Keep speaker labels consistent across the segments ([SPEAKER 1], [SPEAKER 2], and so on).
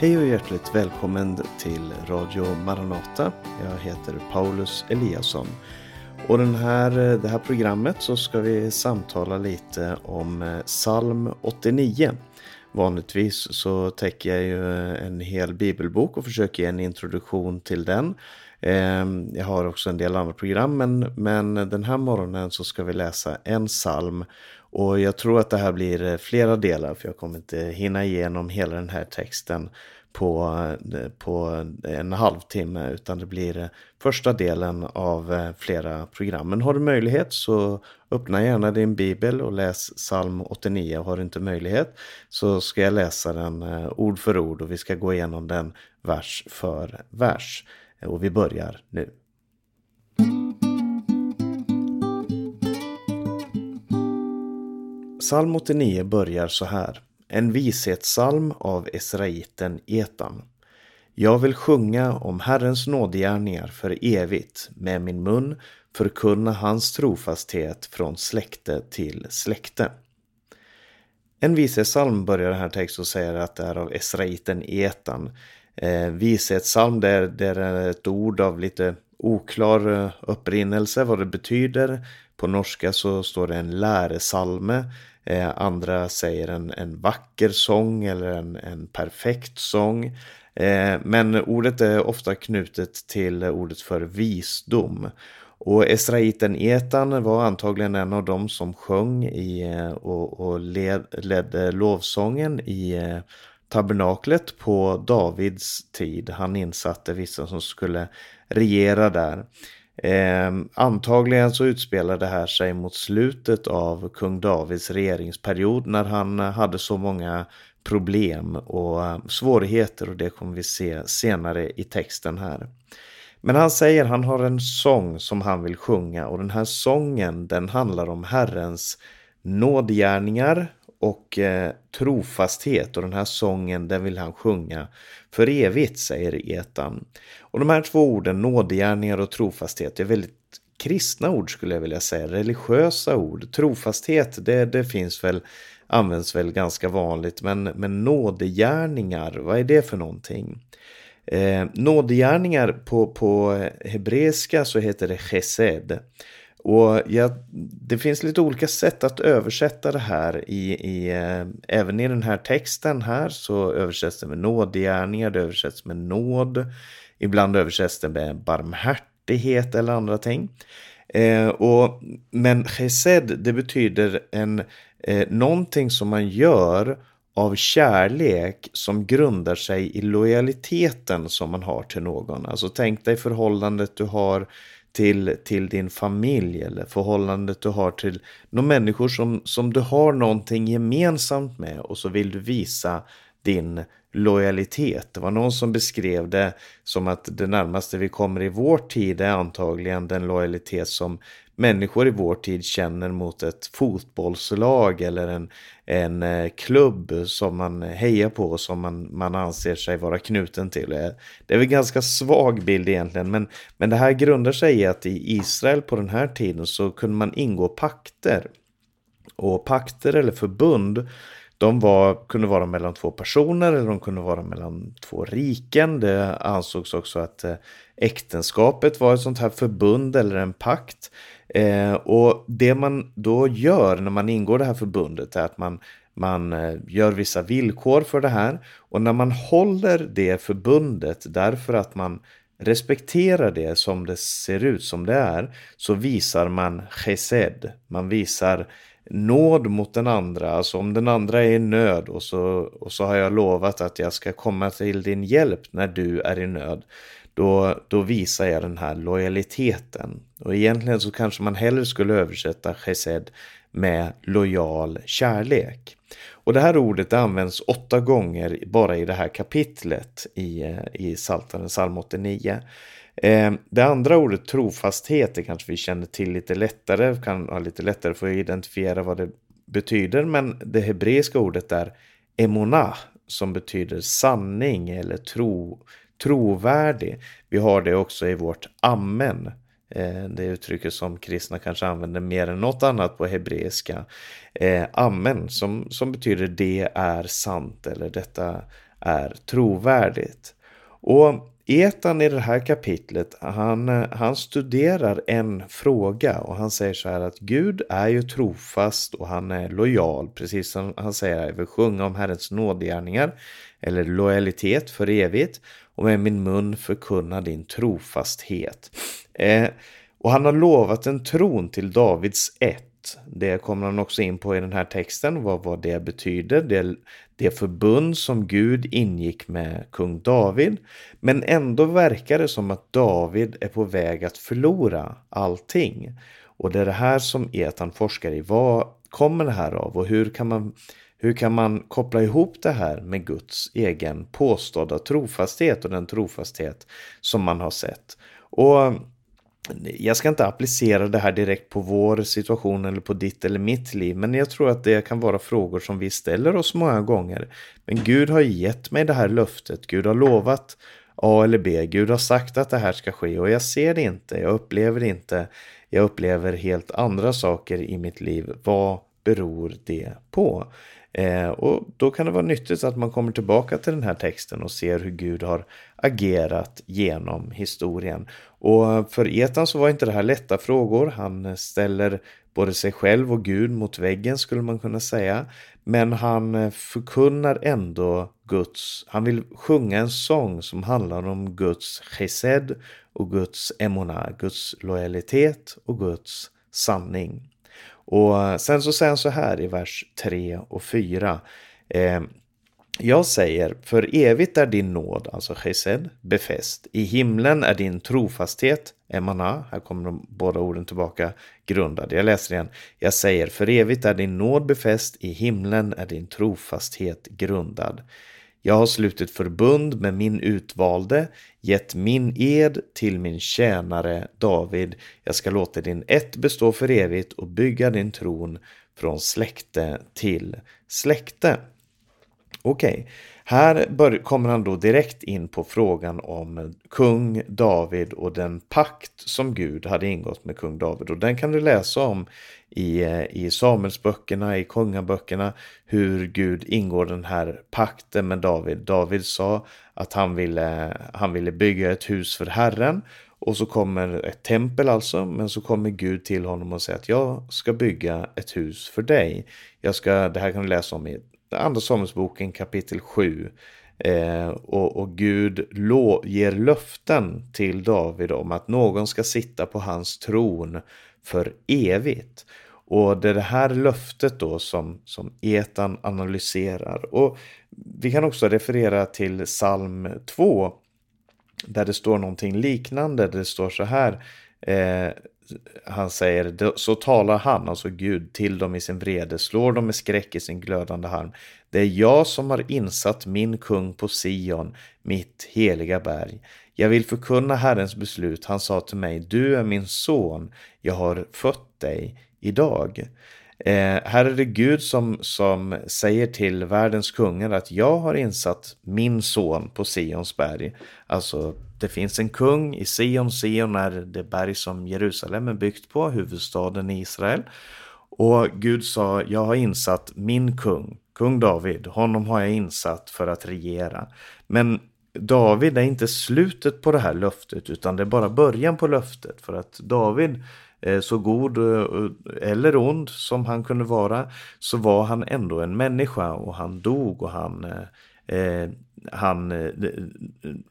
[SPEAKER 1] Hej och hjärtligt välkommen till Radio Maranata. Jag heter Paulus Eliasson. Och den här, det här programmet så ska vi samtala lite om eh, psalm 89. Vanligtvis så täcker jag ju en hel bibelbok och försöker ge en introduktion till den. Ehm, jag har också en del andra program men, men den här morgonen så ska vi läsa en psalm och jag tror att det här blir eh, flera delar för jag kommer inte hinna igenom hela den här texten på, eh, på en halvtimme utan det blir eh, första delen av flera program. Men har du möjlighet så öppna gärna din bibel och läs psalm 89. Har du inte möjlighet så ska jag läsa den ord för ord och vi ska gå igenom den vers för vers. Och vi börjar nu. Psalm 89 börjar så här. En vishetssalm av Esraiten Etan. Jag vill sjunga om Herrens nådegärningar för evigt, med min mun förkunna hans trofasthet från släkte till släkte. En vishetssalm börjar den här texten och säger att det är av Esraiten Etan. Eh, vishetssalm det är, det är ett ord av lite oklar eh, upprinnelse vad det betyder. På norska så står det en läresalme. Eh, andra säger en, en vacker sång eller en, en perfekt sång. Eh, men ordet är ofta knutet till ordet för visdom. Och Esraiten Etan var antagligen en av dem som sjöng i, eh, och, och led, ledde lovsången i eh, tabernaklet på Davids tid. Han insatte vissa som skulle regera där. Eh, antagligen så utspelar det här sig mot slutet av kung Davids regeringsperiod när han eh, hade så många problem och eh, svårigheter och det kommer vi se senare i texten här. Men han säger han har en sång som han vill sjunga och den här sången den handlar om Herrens nådgärningar och eh, trofasthet och den här sången den vill han sjunga för evigt, säger Etan. Och de här två orden, nådegärningar och trofasthet, är väldigt kristna ord skulle jag vilja säga, religiösa ord. Trofasthet, det, det finns väl, används väl ganska vanligt, men, men nådegärningar, vad är det för någonting? Eh, nådegärningar på, på hebreiska så heter det chesed. Och ja, det finns lite olika sätt att översätta det här. I, i, eh, även i den här texten här så översätts det med nådgärningar, det översätts med nåd. Ibland översätts det med barmhärtighet eller andra ting. Eh, och, men chesed, det betyder en, eh, någonting som man gör av kärlek som grundar sig i lojaliteten som man har till någon. Alltså tänk dig förhållandet du har till, till din familj eller förhållandet du har till de människor som, som du har någonting gemensamt med och så vill du visa din lojalitet. Det var någon som beskrev det som att det närmaste vi kommer i vår tid är antagligen den lojalitet som människor i vår tid känner mot ett fotbollslag eller en, en eh, klubb som man hejar på och som man, man anser sig vara knuten till. Eh, det är väl en ganska svag bild egentligen, men, men det här grundar sig i att i Israel på den här tiden så kunde man ingå pakter. Och pakter eller förbund de var, kunde vara mellan två personer eller de kunde vara mellan två riken. Det ansågs också att eh, äktenskapet var ett sånt här förbund eller en pakt. Eh, och det man då gör när man ingår det här förbundet är att man, man eh, gör vissa villkor för det här. Och när man håller det förbundet därför att man respekterar det som det ser ut som det är så visar man chesed. Man visar nåd mot den andra. Alltså om den andra är i nöd och så, och så har jag lovat att jag ska komma till din hjälp när du är i nöd. Då, då visar jag den här lojaliteten. Och egentligen så kanske man hellre skulle översätta chesed med lojal kärlek. Och det här ordet används åtta gånger bara i det här kapitlet i, eh, i Psaltaren, psalm 89. Eh, det andra ordet trofasthet, det kanske vi känner till lite lättare, kan ha lite lättare för att identifiera vad det betyder, men det hebreiska ordet är emona som betyder sanning eller tro, trovärdig. Vi har det också i vårt amen. Eh, det uttrycket som kristna kanske använder mer än något annat på hebreiska. Eh, amen som, som betyder det är sant eller detta är trovärdigt. Och Etan i det här kapitlet, han, han studerar en fråga och han säger så här att Gud är ju trofast och han är lojal, precis som han säger här, vill sjunga om Herrens nådgärningar eller lojalitet för evigt och med min mun förkunna din trofasthet. Eh, och han har lovat en tron till Davids ett. Det kommer han också in på i den här texten, vad, vad det betyder. Det, det förbund som Gud ingick med kung David. Men ändå verkar det som att David är på väg att förlora allting. Och det är det här som Etan forskar i. Vad kommer det här av och hur kan man hur kan man koppla ihop det här med Guds egen påstådda trofasthet och den trofasthet som man har sett? Och eh, jag ska inte applicera det här direkt på vår situation eller på ditt eller mitt liv, men jag tror att det kan vara frågor som vi ställer oss många gånger. Men Gud har gett mig det här löftet, Gud har lovat A eller B, Gud har sagt att det här ska ske och jag ser det inte, jag upplever det inte, jag upplever helt andra saker i mitt liv. Vad beror det på? Eh, och då kan det vara nyttigt att man kommer tillbaka till den här texten och ser hur Gud har agerat genom historien. Och för Etan så var inte det här lätta frågor. Han ställer både sig själv och Gud mot väggen skulle man kunna säga. Men han eh, förkunnar ändå Guds, han vill sjunga en sång som handlar om Guds chesed och Guds emona, Guds lojalitet och Guds sanning. Och eh, sen så säger han så här i vers 3 och 4. Eh, jag säger, för evigt är din nåd, alltså chesed, befäst. I himlen är din trofasthet, emana, här kommer de båda orden tillbaka, grundad. Jag läser igen. Jag säger, för evigt är din nåd befäst, i himlen är din trofasthet grundad. Jag har slutit förbund med min utvalde, gett min ed till min tjänare David. Jag ska låta din ett bestå för evigt och bygga din tron från släkte till släkte. Okej, okay här bör, kommer han då direkt in på frågan om kung David och den pakt som Gud hade ingått med kung David. Och den kan du läsa om i, eh, i Samuelsböckerna, i kungaböckerna, hur Gud ingår den här pakten med David. David sa att han ville, han ville bygga ett hus för Herren och så kommer ett tempel alltså, men så kommer Gud till honom och säger att jag ska bygga ett hus för dig. Jag ska, det här kan du läsa om i Andra Samuelsboken kapitel 7. Eh, och, och, Gud lo, ger löften till David om att någon ska sitta på hans tron för evigt. Och det är det här löftet då som, som Etan analyserar. Och vi kan också referera till psalm 2 där det står någonting liknande. Det står så här. Eh, han säger, så talar han, alltså Gud, till dem i sin vrede, slår dem med skräck i sin glödande harm. Det är jag som har insatt min kung på Sion, mitt heliga berg. Jag vill förkunna Herrens beslut. Han sa till mig, du är min son, jag har fött dig idag. Eh, här är det Gud som, som säger till världens kungar att jag har insatt min son på Sions berg. Alltså det finns en kung i Sion. Sion är det berg som Jerusalem är byggt på, huvudstaden i Israel. Och Gud sa, jag har insatt min kung, kung David, honom har jag insatt för att regera. Men David är inte slutet på det här löftet utan det är bara början på löftet. För att David Eh, så god eh, eller ond som han kunde vara så var han ändå en människa och han dog och han eh, eh han,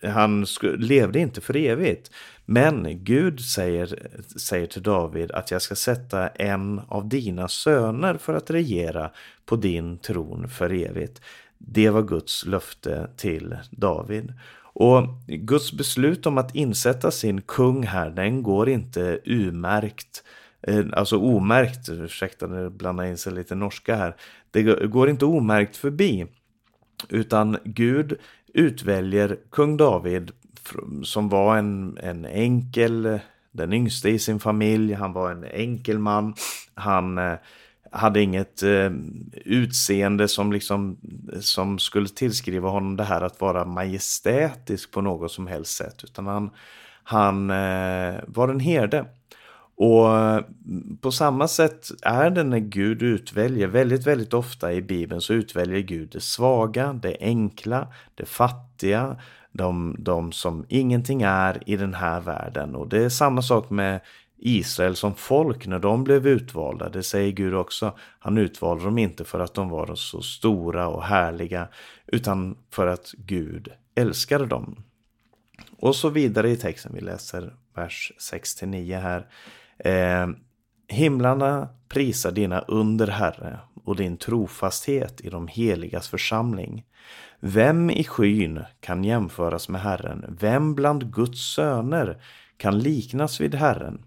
[SPEAKER 1] han levde inte för evigt. Men Gud säger, säger till David att jag ska sätta en av dina söner för att regera på din tron för evigt. Det var Guds löfte till David. Och Guds beslut om att insätta sin kung här, den går inte umärkt, eh, alltså omärkt, ursäkta nu blandar jag in sig lite norska här, det går inte omärkt förbi. Utan Gud utväljer kung David som var en, en enkel, den yngste i sin familj, han var en enkel man, han eh, hade inget eh, utseende som liksom som skulle tillskriva honom det här att vara majestätisk på något som helst sätt utan han, han eh, var en herde. Och mm, på samma sätt är det när Gud utväljer, väldigt, väldigt ofta i Bibeln så utväljer Gud det svaga, det enkla, det fattiga, de, de som ingenting är i den här världen. Och det är samma sak med Israel som folk när de blev utvalda. Det säger Gud också. Han utvalde dem inte för att de var så stora och härliga utan för att Gud älskade dem. Och så vidare i texten. Vi läser vers 6-9 här. Eh, himlarna prisar dina under, Herre, och din trofasthet i de heligas församling. Vem i skyn kan jämföras med Herren? Vem bland Guds söner kan liknas vid Herren?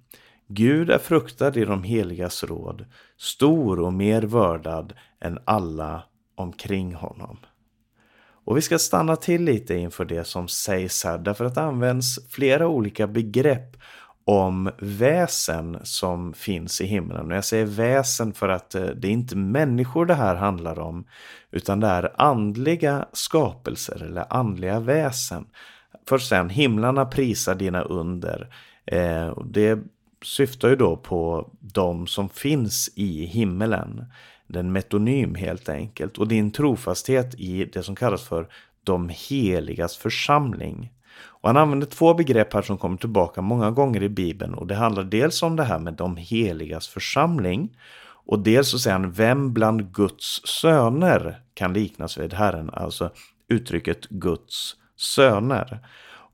[SPEAKER 1] Gud är fruktad i de heligas råd, stor och mer vördad än alla omkring honom. Och vi ska stanna till lite inför det som sägs här, därför att det används flera olika begrepp om väsen som finns i himlen. Och jag säger väsen för att eh, det är inte människor det här handlar om, utan det är andliga skapelser eller andliga väsen. Först sen, himlarna prisar dina under. Eh, det syftar ju då på de som finns i himmelen. Den metonym helt enkelt. Och din trofasthet i det som kallas för de heligas församling. Och han använder två begrepp här som kommer tillbaka många gånger i Bibeln. Och det handlar dels om det här med de heligas församling. Och dels så säger han, vem bland Guds söner kan liknas vid Herren? Alltså uttrycket Guds söner.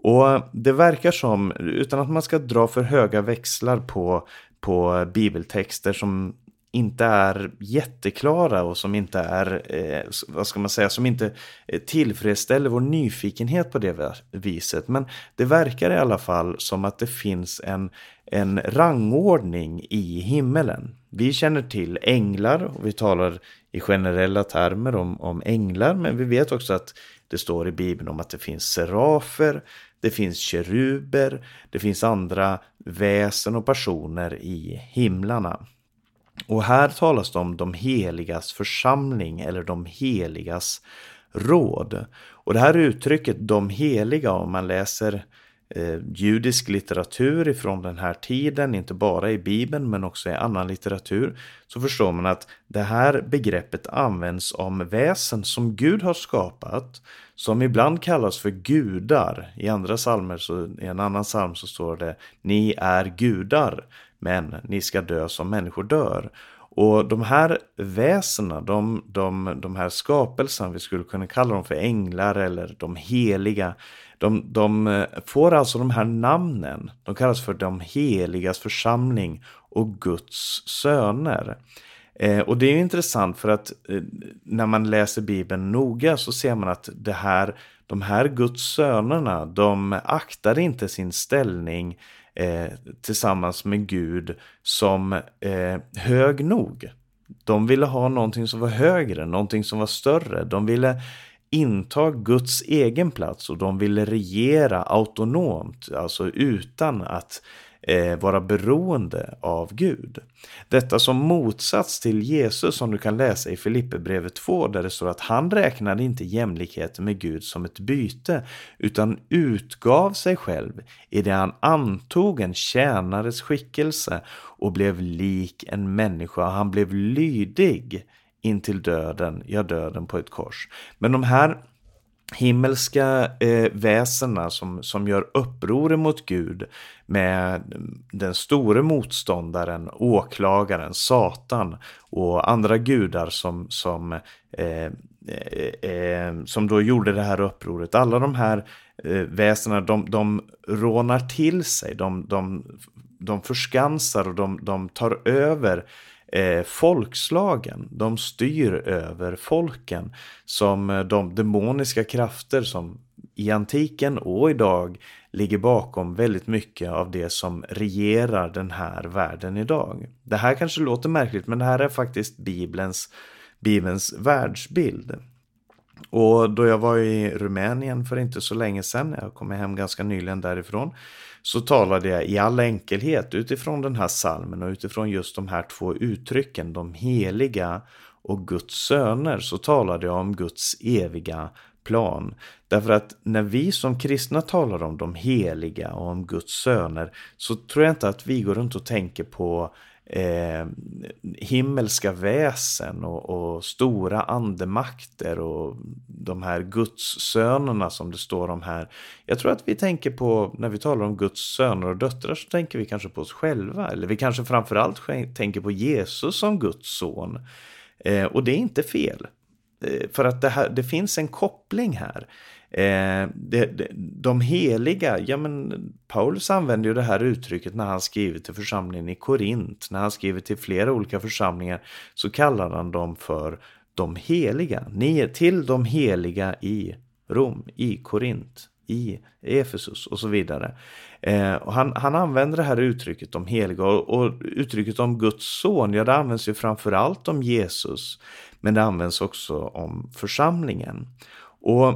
[SPEAKER 1] Och det verkar som, utan att man ska dra för höga växlar på, på bibeltexter som inte är jätteklara och som inte är, eh, vad ska man säga, som inte eh, tillfredsställer vår nyfikenhet på det viset. Men det verkar i alla fall som att det finns en, en rangordning i himmelen. Vi känner till änglar och vi talar i generella termer om, om änglar, men vi vet också att det står i Bibeln om att det finns serafer, det finns keruber, det finns andra väsen och personer i himlarna. Och här talas det om de heligas församling eller de heligas råd. Och det här uttrycket de heliga, om man läser eh, judisk litteratur ifrån den här tiden, inte bara i Bibeln men också i annan litteratur, så förstår man att det här begreppet används om väsen som Gud har skapat, som ibland kallas för gudar. I andra salmer, så, i en annan psalm så står det Ni är gudar, men ni ska dö som människor dör. Och de här väsena, de, de, de här skapelserna, vi skulle kunna kalla dem för änglar eller de heliga, de, de eh, får alltså de här namnen. De kallas för de heligas församling och Guds söner. Eh, och det är intressant för att eh, när man läser Bibeln noga så ser man att det här, de här Guds sönerna, de aktar inte sin ställning eh, tillsammans med Gud som eh, hög nog. De ville ha någonting som var högre, någonting som var större. De ville inta Guds egen plats och de ville regera autonomt, alltså utan att eh, vara beroende av Gud. Detta som motsats till Jesus som du kan läsa i Filipperbrevet 2 där det står att han räknade inte jämlikheten med Gud som ett byte utan utgav sig själv i det han antog en tjänares skickelse och blev lik en människa. Han blev lydig intill döden, ja döden på ett kors. Men de här himmelska eh, väsena som, som gör uppror mot Gud med den store motståndaren, åklagaren, Satan och andra gudar som, som, eh, eh, eh som då gjorde det här upproret. Alla de här eh, väsena, de, de rånar till sig, de, de, de förskansar och de, de tar över eh, folkslagen. De styr över folken som eh, de demoniska krafter som i antiken och idag ligger bakom väldigt mycket av det som regerar den här världen idag. Det här kanske låter märkligt men det här är faktiskt Bibelns, Bibelns världsbild. Och då jag var i Rumänien för inte så länge sedan, jag kom hem ganska nyligen därifrån, så talade jag i all enkelhet utifrån den här salmen och utifrån just de här två uttrycken, de heliga och Guds söner, så talade jag om Guds eviga plan. Därför att när vi som kristna talar om de heliga och om Guds söner så tror jag inte att vi går runt och tänker på eh, himmelska väsen och, och, stora andemakter och de här gudssönerna som det står om här. Jag tror att vi tänker på, när vi talar om Guds söner och döttrar så tänker vi kanske på oss själva. Eller vi kanske framförallt tänker på Jesus som Guds son. Eh, och det är inte fel. Eh, för att det, här, det finns en koppling här. Eh, det, det, de heliga, ja men Paulus använder ju det här uttrycket när han skriver till församlingen i Korint, när han skriver till flera olika församlingar så kallar han dem för de heliga. Ni är till de heliga i Rom, i Korint, i Efesus och så vidare. Eh, och han, han använder det här uttrycket om heliga och, och uttrycket om Guds son, ja det används ju framförallt om Jesus, men det används också om församlingen. Och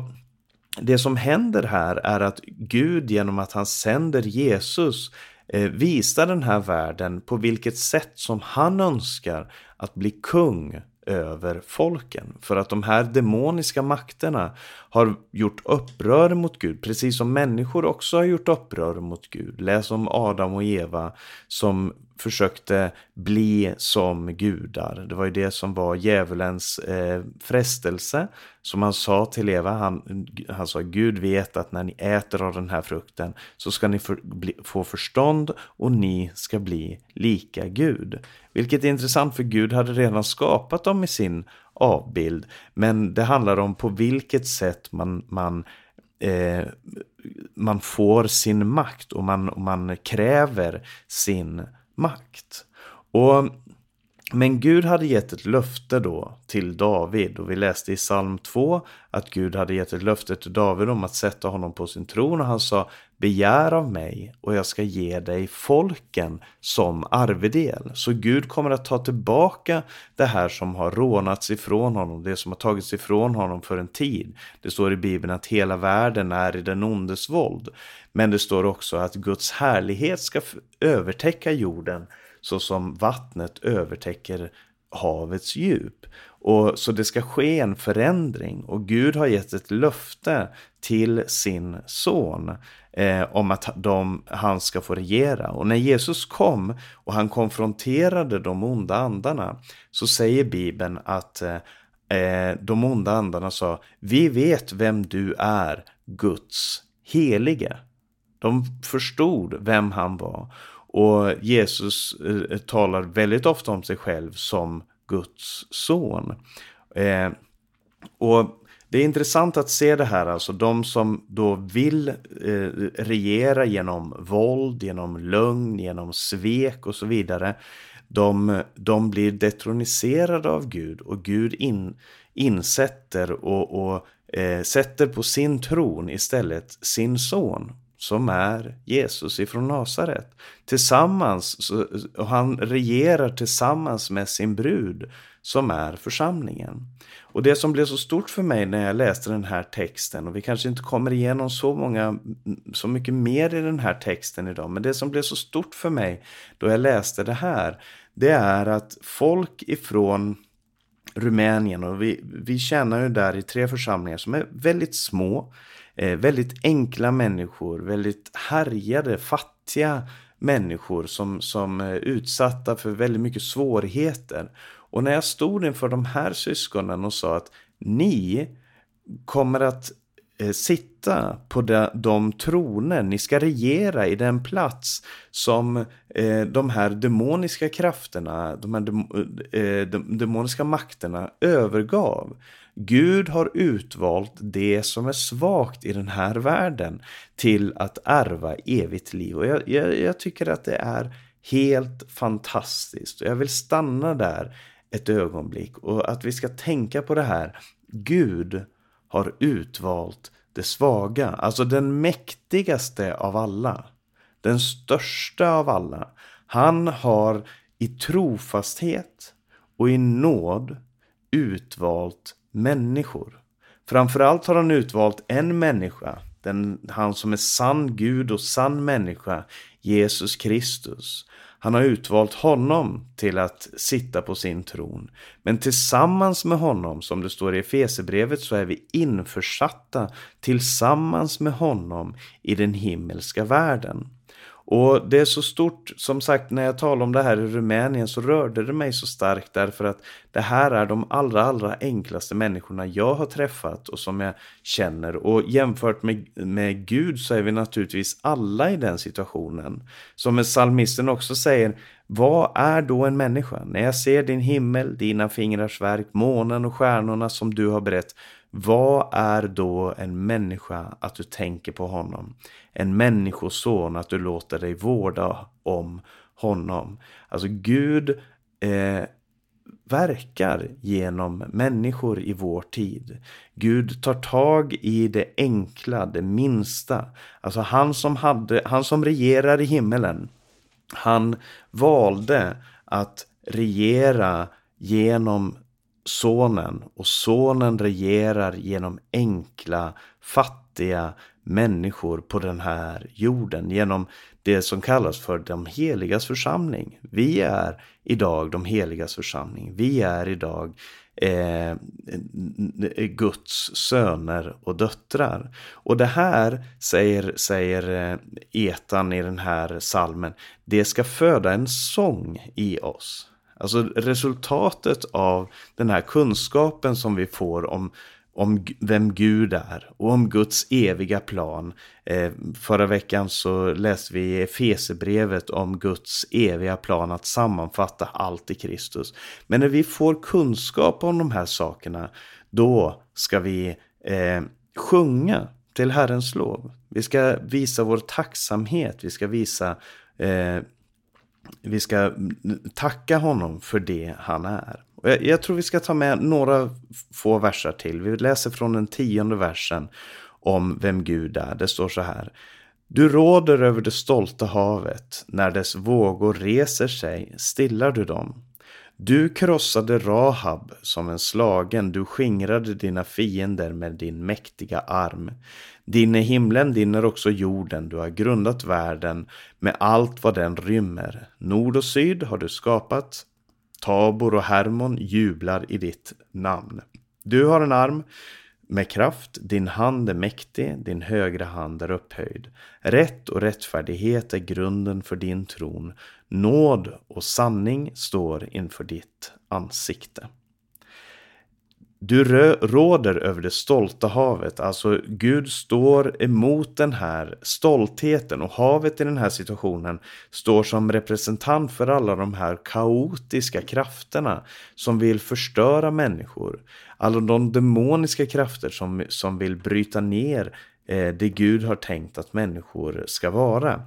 [SPEAKER 1] det som händer här är att Gud genom att han sänder Jesus eh, visar den här världen på vilket sätt som han önskar att bli kung över folken. För att de här demoniska makterna har gjort upprör mot Gud, precis som människor också har gjort upprör mot Gud. Läs om Adam och Eva som försökte bli som gudar. Det var ju det som var djävulens eh, frestelse. Som han sa till Eva, han, han sa Gud vet att när ni äter av den här frukten så ska ni för, bli, få förstånd och ni ska bli lika Gud. Vilket är intressant för Gud hade redan skapat dem i sin avbild. Men det handlar om på vilket sätt man, man eh, man får sin makt och man, och man kräver sin makt. Och, men Gud hade gett ett löfte då till David och vi läste i psalm 2 att Gud hade gett ett löfte till David om att sätta honom på sin tron och han sa Begär av mig och jag ska ge dig folken som arvedel. Så Gud kommer att ta tillbaka det här som har rånats ifrån honom, det som har tagits ifrån honom för en tid. Det står i Bibeln att hela världen är i den ondes våld. Men det står också att Guds härlighet ska övertäcka jorden så som vattnet övertäcker havets djup. Och Så det ska ske en förändring och Gud har gett ett löfte till sin son eh, om att de, han ska få regera. Och när Jesus kom och han konfronterade de onda andarna så säger Bibeln att eh, eh de onda andarna sa Vi vet vem du är, Guds helige. De förstod vem han var. Och Jesus eh, talar väldigt ofta om sig själv som Guds son. Eh, och det är intressant att se det här, alltså de som då vill eh, regera genom våld, genom lögn, genom svek och så vidare. De, de blir detroniserade av Gud och Gud in, insätter och, och eh, sätter på sin tron istället sin son som är Jesus ifrån Nasaret. Tillsammans, och han regerar tillsammans med sin brud som är församlingen. Och det som blev så stort för mig när jag läste den här texten, och vi kanske inte kommer igenom så många, så mycket mer i den här texten idag, men det som blev så stort för mig då jag läste det här, det är att folk ifrån Rumänien och vi, vi tjänar ju där i tre församlingar som är väldigt små, eh, Eh, väldigt enkla människor, väldigt härjade, fattiga människor som, som är utsatta för väldigt mycket svårigheter. Och när jag stod inför de här syskonen och sa att ni kommer att eh, sitta på de, de troner, ni ska regera i den plats som eh, de här demoniska krafterna, de här de, eh, de, demoniska makterna övergav. Gud har utvalt det som är svagt i den här världen till att ärva evigt liv. Och jag, jag, jag tycker att det är helt fantastiskt. Och jag vill stanna där ett ögonblick och att vi ska tänka på det här. Gud har utvalt det svaga, alltså den mäktigaste av alla. Den största av alla. Han har i trofasthet och i nåd utvalt människor. Framförallt har han utvalt en människa, den, han som är sann Gud och sann människa, Jesus Kristus. Han har utvalt honom till att sitta på sin tron. Men tillsammans med honom, som det står i Efesebrevet, så är vi införsatta tillsammans med honom i den himmelska världen. Och det är så stort, som sagt när jag talade om det här i Rumänien så rörde det mig så starkt därför att det här är de allra, allra enklaste människorna jag har träffat och som jag känner. Och jämfört med, med Gud så är vi naturligtvis alla i den situationen. Som psalmisten också säger, vad är då en människa? När jag ser din himmel, dina fingrars verk, månen och stjärnorna som du har berett, vad är då en människa att du tänker på honom? En människoson att du låter dig vårda om honom. Alltså Gud eh, verkar genom människor i vår tid. Gud tar tag i det enkla, det minsta. Alltså han som, hade, han som regerar i himmelen. Han valde att regera genom sonen och sonen regerar genom enkla, fattiga människor på den här jorden genom det som kallas för de heligas församling. Vi är idag de heligas församling. Vi är idag eh, Guds söner och döttrar. Och det här, säger, säger eh, Etan i den här salmen, det ska föda en sång i oss. Alltså resultatet av den här kunskapen som vi får om, om vem Gud är och om Guds eviga plan. Eh, förra veckan så läste vi Efesebrevet om Guds eviga plan att sammanfatta allt i Kristus. Men när vi får kunskap om de här sakerna, då ska vi eh, sjunga till Herrens lov. Vi ska visa vår tacksamhet, vi ska visa eh, vi ska tacka honom för det han är. Jag, jag, tror vi ska ta med några få versar till. Vi läser från den tionde versen om vem Gud är. Det står så här. Du råder över det stolta havet. När dess vågor reser sig stillar du dem. Du krossade Rahab som en slagen, du skingrade dina fiender med din mäktiga arm. Din är himlen, din är också jorden, du har grundat världen med allt vad den rymmer. Nord och syd har du skapat, Tabor och Hermon jublar i ditt namn. Du har en arm med kraft, din hand är mäktig, din högra hand är upphöjd. Rätt och rättfärdighet är grunden för din tron. Nåd och sanning står inför ditt ansikte. Du råder över det stolta havet. Alltså Gud står emot den här stoltheten och havet i den här situationen står som representant för alla de här kaotiska krafterna som vill förstöra människor. Alla de demoniska krafter som, som vill bryta ner eh, det Gud har tänkt att människor ska vara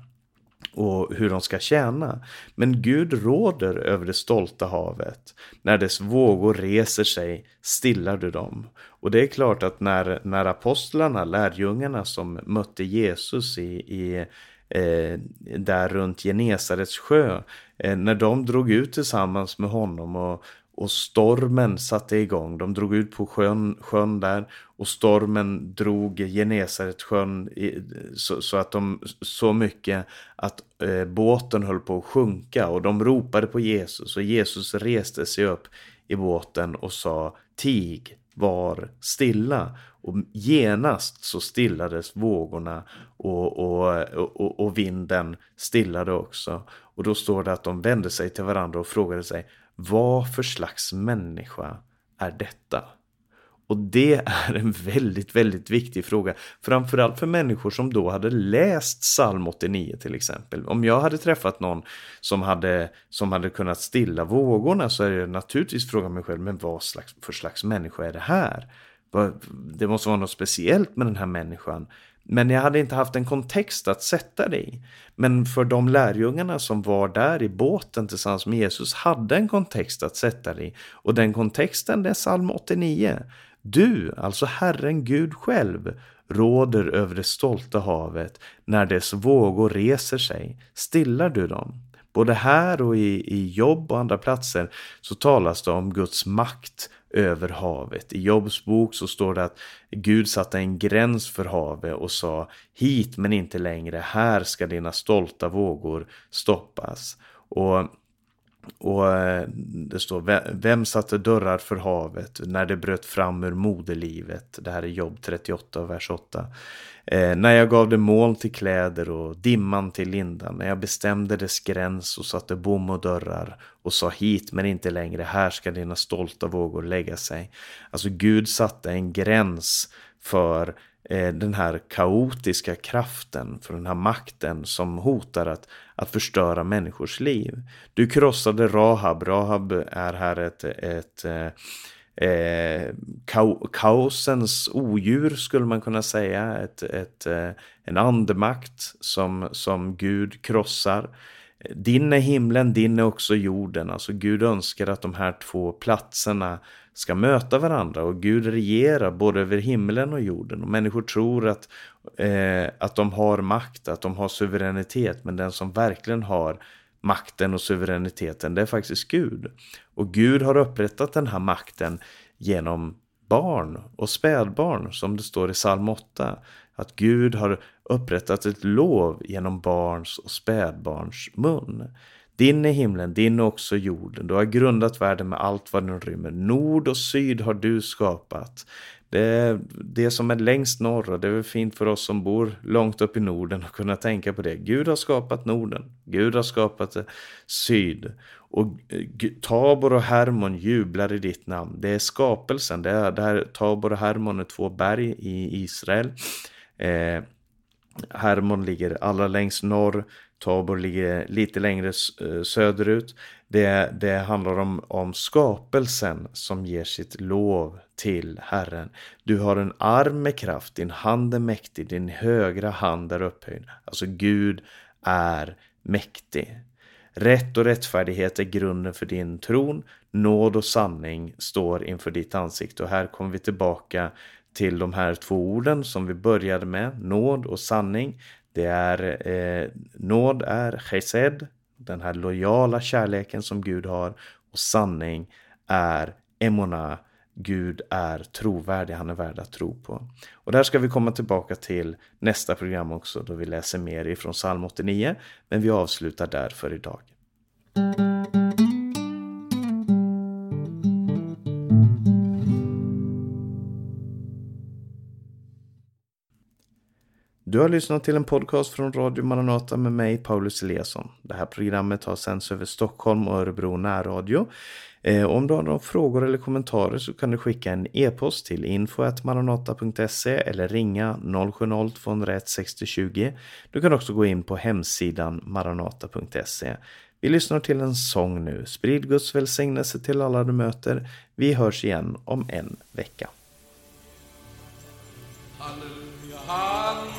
[SPEAKER 1] och hur de ska tjäna. Men Gud råder över det stolta havet. När dess vågor reser sig stillar du dem. Och det är klart att när, när apostlarna, lärjungarna som mötte Jesus i, i eh, där runt Genesarets sjö, eh, när de drog ut tillsammans med honom och och stormen satte igång. De drog ut på sjön, sjön där och stormen drog Genesaret sjön i, så, så, att de så mycket att eh, båten höll på att sjunka och de ropade på Jesus och Jesus reste sig upp i båten och sa tig var stilla och genast så stillades vågorna och, och, och, och vinden stillade också. Och då står det att de vände sig till varandra och frågade sig vad för slags människa är detta? Och det är en väldigt, väldigt viktig fråga. Framförallt för människor som då hade läst psalm 89 till exempel. Om jag hade träffat någon som hade, som hade kunnat stilla vågorna så är det naturligtvis fråga mig själv, men vad slags, för slags människa är det här? Det måste vara något speciellt med den här människan. Men jag hade inte haft en kontext att sätta det i. Men för de lärjungarna som var där i båten tillsammans med Jesus hade en kontext att sätta det i. Och den kontexten det är psalm 89. Du, alltså Herren Gud själv, råder över det stolta havet. När dess vågor reser sig, stillar du dem. Både här och i, i jobb och andra platser så talas det om Guds makt över havet. I Jobs bok så står det att Gud satte en gräns för havet och sa hit men inte längre, här ska dina stolta vågor stoppas. Och och eh, det står, vem satte dörrar för havet när det bröt fram ur moderlivet? Det här är jobb 38, vers 8. Eh, när jag gav det moln till kläder och dimman till lindan. När jag bestämde dess gräns och satte bom och dörrar och sa hit men inte längre. Här ska dina stolta vågor lägga sig. Alltså Gud satte en gräns för Eh, den här kaotiska kraften, för den här makten som hotar att, att förstöra människors liv. Du krossade Rahab. Rahab är här ett, ett eh, eh kaosens odjur skulle man kunna säga. Ett, ett, eh, en andemakt som, som Gud krossar. Din är himlen, din är också jorden. Alltså Gud önskar att de här två platserna ska möta varandra och Gud regerar både över himlen och jorden. Och människor tror att, eh, att de har makt, att de har suveränitet. Men den som verkligen har makten och suveräniteten, det är faktiskt Gud. Och Gud har upprättat den här makten genom barn och spädbarn som det står i psalm 8. Att Gud har upprättat ett lov genom barns och spädbarns mun. Din är himlen, din är också jorden. Du har grundat världen med allt vad den rymmer. Nord och syd har du skapat. Det det som är längst norr och det är väl fint för oss som bor långt upp i Norden att kunna tänka på det. Gud har skapat Norden. Gud har skapat syd. Och eh, Tabor och Hermon jublar i ditt namn. Det är skapelsen. Det är där Tabor och Hermon är två berg i Israel. Eh, Hermon ligger allra längst norr. Tabor ligger lite längre eh, söderut. Det, det handlar om, om skapelsen som ger sitt lov till Herren. Du har en arm med kraft, din hand är mäktig, din högra hand är upphöjd. Alltså Gud är mäktig. Rätt och rättfärdighet är grunden för din tron. Nåd och sanning står inför ditt ansikte. Och här kommer vi tillbaka till de här två orden som vi började med, nåd och sanning. Det är eh, nåd är chesed, den här lojala kärleken som Gud har. Och sanning är emona, Gud är trovärdig, han är värd att tro på. Och där ska vi komma tillbaka till nästa program också då vi läser mer ifrån psalm 89. Men vi avslutar där för idag. Du har lyssnat till en podcast från Radio Maranata med mig, Paulus Eliasson. Det här programmet har sänds över Stockholm och Örebro närradio. Eh, om du har några frågor eller kommentarer så kan du skicka en e-post till info.maranata.se eller ringa 070-201 6020. Du kan också gå in på hemsidan maranata.se. Vi lyssnar till en sång nu. Sprid Guds välsignelse till alla du möter. Vi hörs igen om en vecka. Halleluja, halleluja.